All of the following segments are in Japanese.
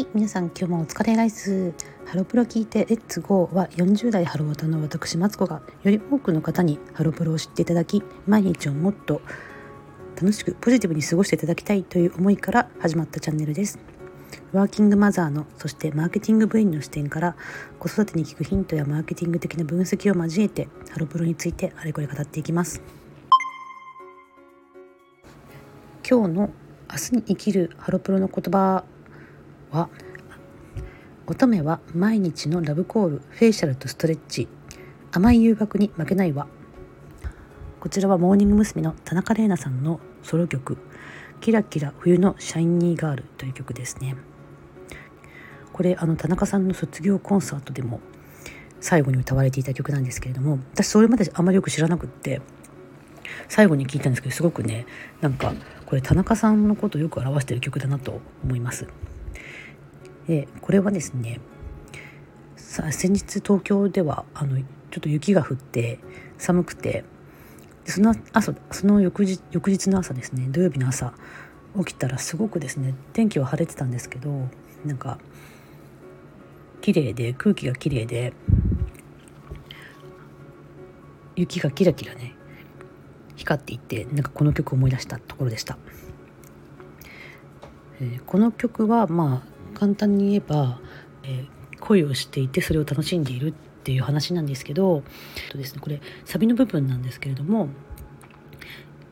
はい皆さん今日もお疲れライス。ハロプロ聞いてレッツゴーは40代ハロワタの私マツコがより多くの方にハロプロを知っていただき毎日をもっと楽しくポジティブに過ごしていただきたいという思いから始まったチャンネルです。ワーキングマザーのそしてマーケティング部員の視点から子育てに効くヒントやマーケティング的な分析を交えてハロプロについてあれこれ語っていきます。今日の明日に生きるハロプロの言葉は乙女は毎日のラブコールフェイシャルとストレッチ。甘い誘惑に負けないわ。こちらはモーニング娘。の田中玲奈さんのソロ曲「キラキラ冬のシャイニーガール」という曲ですね。これあの田中さんの卒業コンサートでも最後に歌われていた曲なんですけれども私それまであんまりよく知らなくって最後に聞いたんですけどすごくねなんかこれ田中さんのことをよく表してる曲だなと思います。でこれはですねさ先日東京ではあのちょっと雪が降って寒くてその朝その翌日翌日の朝ですね土曜日の朝起きたらすごくですね天気は晴れてたんですけどなんか綺麗で空気が綺麗で雪がキラキラね光っていてなんかこの曲を思い出したところでした、えー、この曲はまあ簡単に言えば、えー、恋をしていてそれを楽しんでいるっていう話なんですけどとです、ね、これサビの部分なんですけれども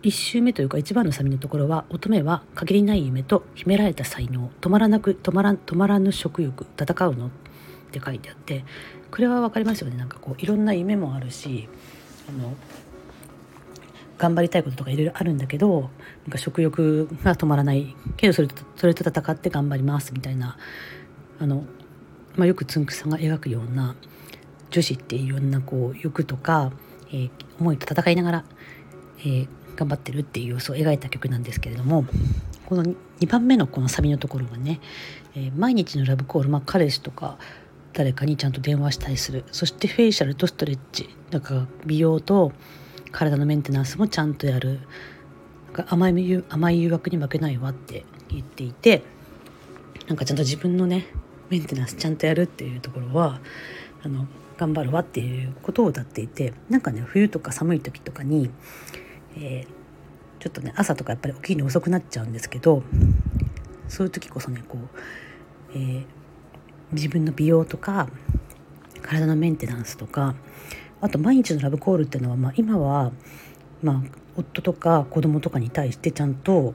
1周目というか一番のサビのところは「乙女は限りない夢と秘められた才能止まらなく止まら止まらぬ食欲戦うの」って書いてあってこれは分かりますよね。なんかこういろんな夢もあるしあの頑張りたいこととかいろいろあるんだけどなんか食欲が止まらない。けどそれとそれと戦って頑張りますみたいな。あの、まあ、よくつんくさんが描くような女子っていろんなこう欲とか、えー、思いと戦いながら、えー、頑張ってるっていう様子を描いた曲なんですけれどもこの2番目のこのサビのところはね、えー、毎日のラブコール、まあ、彼氏とか誰かにちゃんと電話したりする。そしてフェイシャルとストレッチ。だか美容と体のメンテナンスもちゃんとやる。甘い甘い誘惑に負けないわって言っていてなんかちゃんと自分のねメンテナンスちゃんとやるっていうところはあの頑張るわっていうことを歌っていてなんかね冬とか寒い時とかに、えー、ちょっとね朝とかやっぱり起きるの遅くなっちゃうんですけどそういう時こそねこう、えー、自分の美容とか体のメンテナンスとかあと毎日のラブコールっていうのは、まあ、今は、まあ、夫とか子供とかに対してちゃんと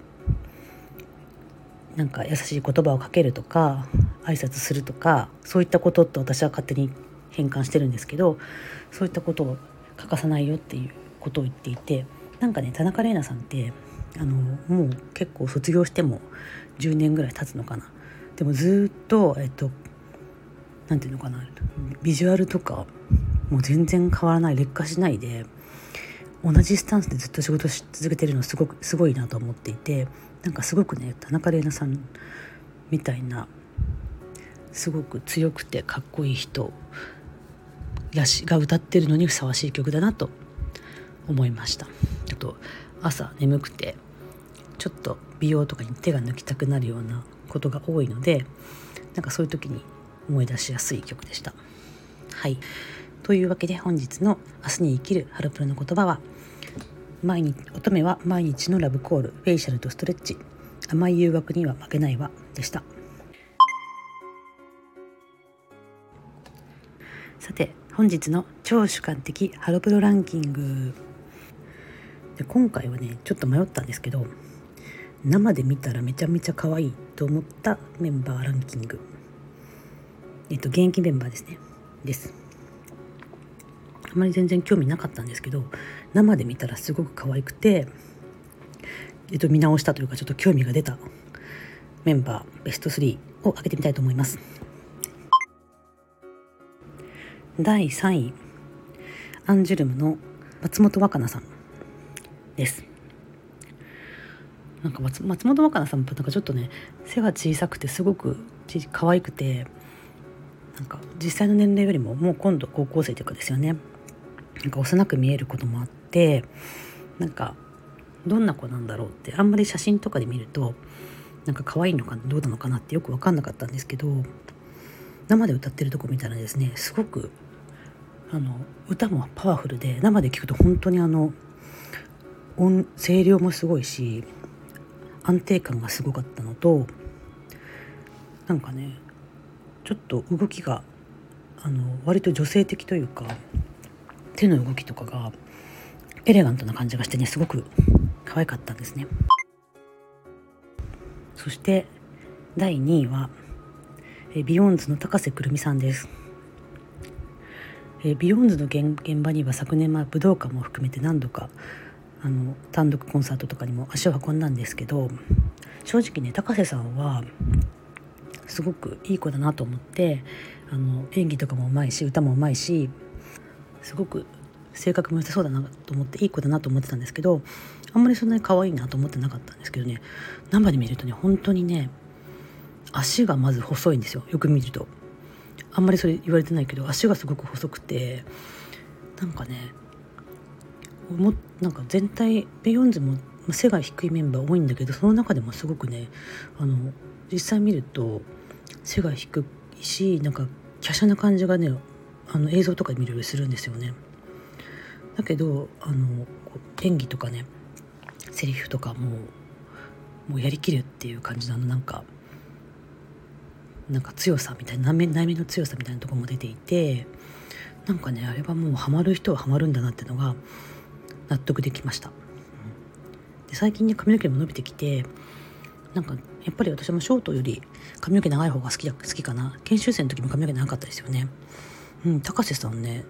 なんか優しい言葉をかけるとか挨拶するとかそういったことって私は勝手に変換してるんですけどそういったことを欠かさないよっていうことを言っていてなんかね田中玲奈さんってあのもう結構卒業しても10年ぐらい経つのかな。でもずっとえっと何て言うのかなビジュアルとかもう全然変わらない劣化しないで同じスタンスでずっと仕事し続けてるのすごくすごいなと思っていてなんかすごくね田中玲奈さんみたいなすごく強くてかっこいい人やしが歌ってるのにふさわしい曲だなと思いました。あと朝眠くてちょっと美容とかに手が抜きたくなるようなことが多いのでなんかそういう時に思い出しやすい曲でした。はい。というわけで本日の明日に生きるハロプロの言葉は毎日乙女は毎日のラブコールフェイシャルとストレッチ。甘い誘惑には負けないわでした。さて本日の超主観的ハロプロランキング。で今回はねちょっと迷ったんですけど生で見たらめちゃめちゃ可愛いと思ったメンバーランキング。えっと現役メンバーですね。です。あまり全然興味なかったんですけど生で見たらすごく可愛くて、えっと、見直したというかちょっと興味が出たメンバーベスト3を挙げてみたいと思います。第3位アンジュルムの松本若菜さんです。なんか松松本若菜さんもなんかちょっとね背が小さくてすごく可愛くてなんか実際の年齢よりももう今度高校生というかですよね。なんか幼く見えることもあってなんかどんな子なんだろうってあんまり写真とかで見るとなんか可愛いのかどうなのかなってよく分かんなかったんですけど生で歌ってるとこ見たらですねすごくあの歌もパワフルで生で聞くと本当にあの音声量もすごいし安定感がすごかったのとなんかねちょっと動きがあの割と女性的というか手の動きとかがエレガントな感じがしてねすごく可愛かったんですね。そして第2位はビヨーンズの高瀬くるみさんです。ビヨーンズの現場には昨年は武道館も含めて何度かあの単独コンサートとかにも足を運んだんですけど正直ね高瀬さんはすごくいい子だなと思ってあの演技とかもうまいし歌もうまいしすごく性格も良さそうだなと思っていい子だなと思ってたんですけどあんまりそんなに可愛いなと思ってなかったんですけどね。生で見るとね本当にね足がまず細いんですよ。よく見ると。あんまりそれ言われてないけど足がすごく細くてなんかねもなんか全体ベヨンズも背が低いメンバー多いんだけどその中でもすごくねあの実際見ると背が低いしなんか華奢な感じがねあの映像とか見るよりするんですよね。だけどあの演技とかねセリフとかももうやりきるっていう感じのなんかなんか強さみたいな内面の強さみたいなとこも出ていてなんかねあれはもうハマる人はハマるんだなっていうのが納得できました。で最近ね髪の毛も伸びてきてなんかやっぱり私もショートより髪の毛長い方が好きだ好きかな研修生の時も髪の毛長かったですよね。うん、高瀬さんね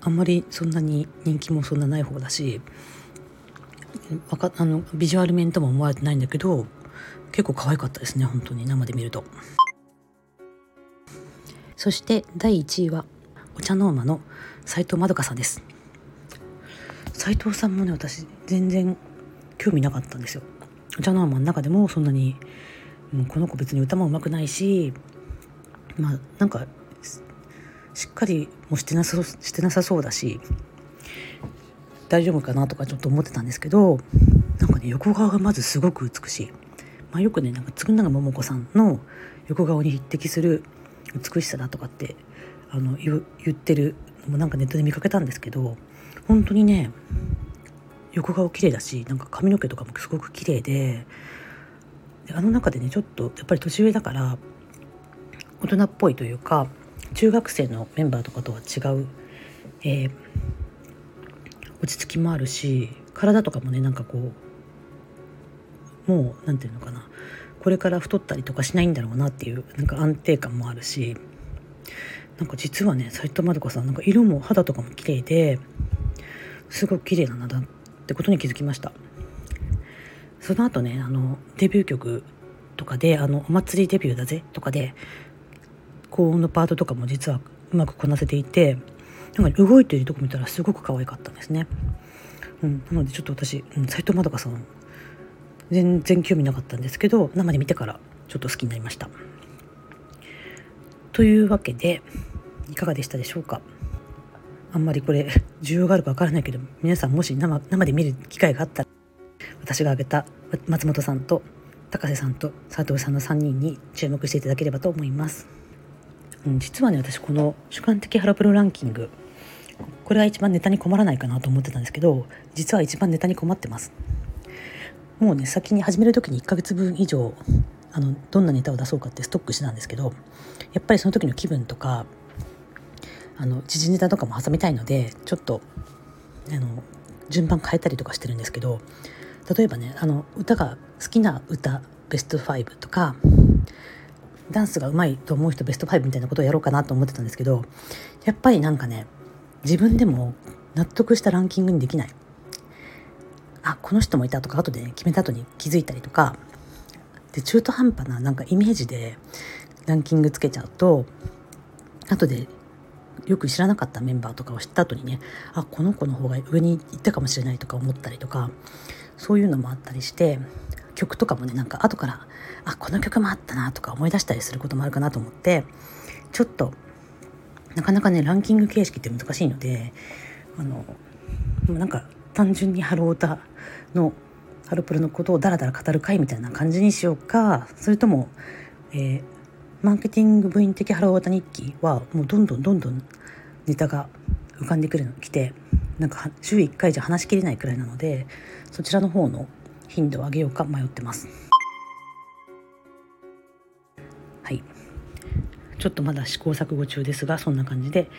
あんまりそんなに人気もそんなない方だしかあのビジュアル面とも思われてないんだけど結構可愛かったですね本当に生で見ると。そして第1位はお茶の間の斉藤まどかさんです。斉藤さんもね私全然興味なかったんですよ。お茶の間の中でもそんなに、う、この子別に歌もうまくないしまあなんかしっかりもしてなさしてなさそうだし大丈夫かなとかちょっと思ってたんですけどなんかね横顔がまずすごく美しい、まあ、よくねなんか嗣永桃子さんの横顔に匹敵する美しさだとかってあの言ってるのもなんかネットで見かけたんですけど本当にね横顔綺麗だしなんか髪の毛とかもすごく綺麗でであの中でねちょっとやっぱり年上だから大人っぽいというか中学生のメンバーとかとは違う、えー、落ち着きもあるし体とかもねなんかこうもう何て言うのかな。これから太ったりとかしないんだろうなっていうなんか安定感もあるしなんか実はね斎藤まどかさんなんか色も肌とかも綺麗ですごく綺麗なんだってことに気づきました。その後ねあのデビュー曲とかで「あのお祭りデビューだぜ」とかで高音のパートとかも実はうまくこなせていてなんか動いているとこ見たらすごく可愛かったんですね。うん、なのでちょっと私、うん、斉藤まどかさん全然興味なかったんですけど生で見てからちょっと好きになりました。というわけでいかがでしたでしょうか？あんまりこれ需要があるかわからないけど皆さんもし生生で見る機会があったら私が挙げた松本さんと高瀬さんと佐藤さんの3人に注目していただければと思います。うん、実はね私この主観的ハロプロランキングこれが一番ネタに困らないかなと思ってたんですけど実は一番ネタに困ってます。もうね先に始める時に1ヶ月分以上あのどんなネタを出そうかってストックしてたんですけどやっぱりその時の気分とかあの時事ネタとかも挟みたいのでちょっとあの順番変えたりとかしてるんですけど例えばねあの歌が好きな歌ベスト5とかダンスが上手いと思う人ベスト5みたいなことをやろうかなと思ってたんですけどやっぱりなんかね自分でも納得したランキングにできない。あこの人もいたとか後で、ね、決めた後に気づいたりとかで中途半端ななんかイメージでランキングつけちゃうと後でよく知らなかったメンバーとかを知った後にねあこの子の方が上に行ったかもしれないとか思ったりとかそういうのもあったりして曲とかもねなんか後からあこの曲もあったなとか思い出したりすることもあるかなと思ってちょっとなかなかねランキング形式って難しいのであのなんか単純にハロータのハロプロのことをダラダラ語る会みたいな感じにしようかそれとも、えー、マーケティング部員的ハローワタ日記はもうどんどんどんどんネタが浮かんでくるの来てなんか週1回じゃ話しきれないくらいなのでそちらの方の頻度を上げようか迷ってます。はい。ちょっとまだ試行錯誤中ですがそんな感じで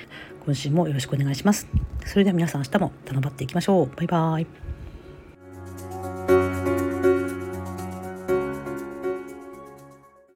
今週もよろしくお願いします。それでは皆さん明日も頼まっていきましょう。バイバイ。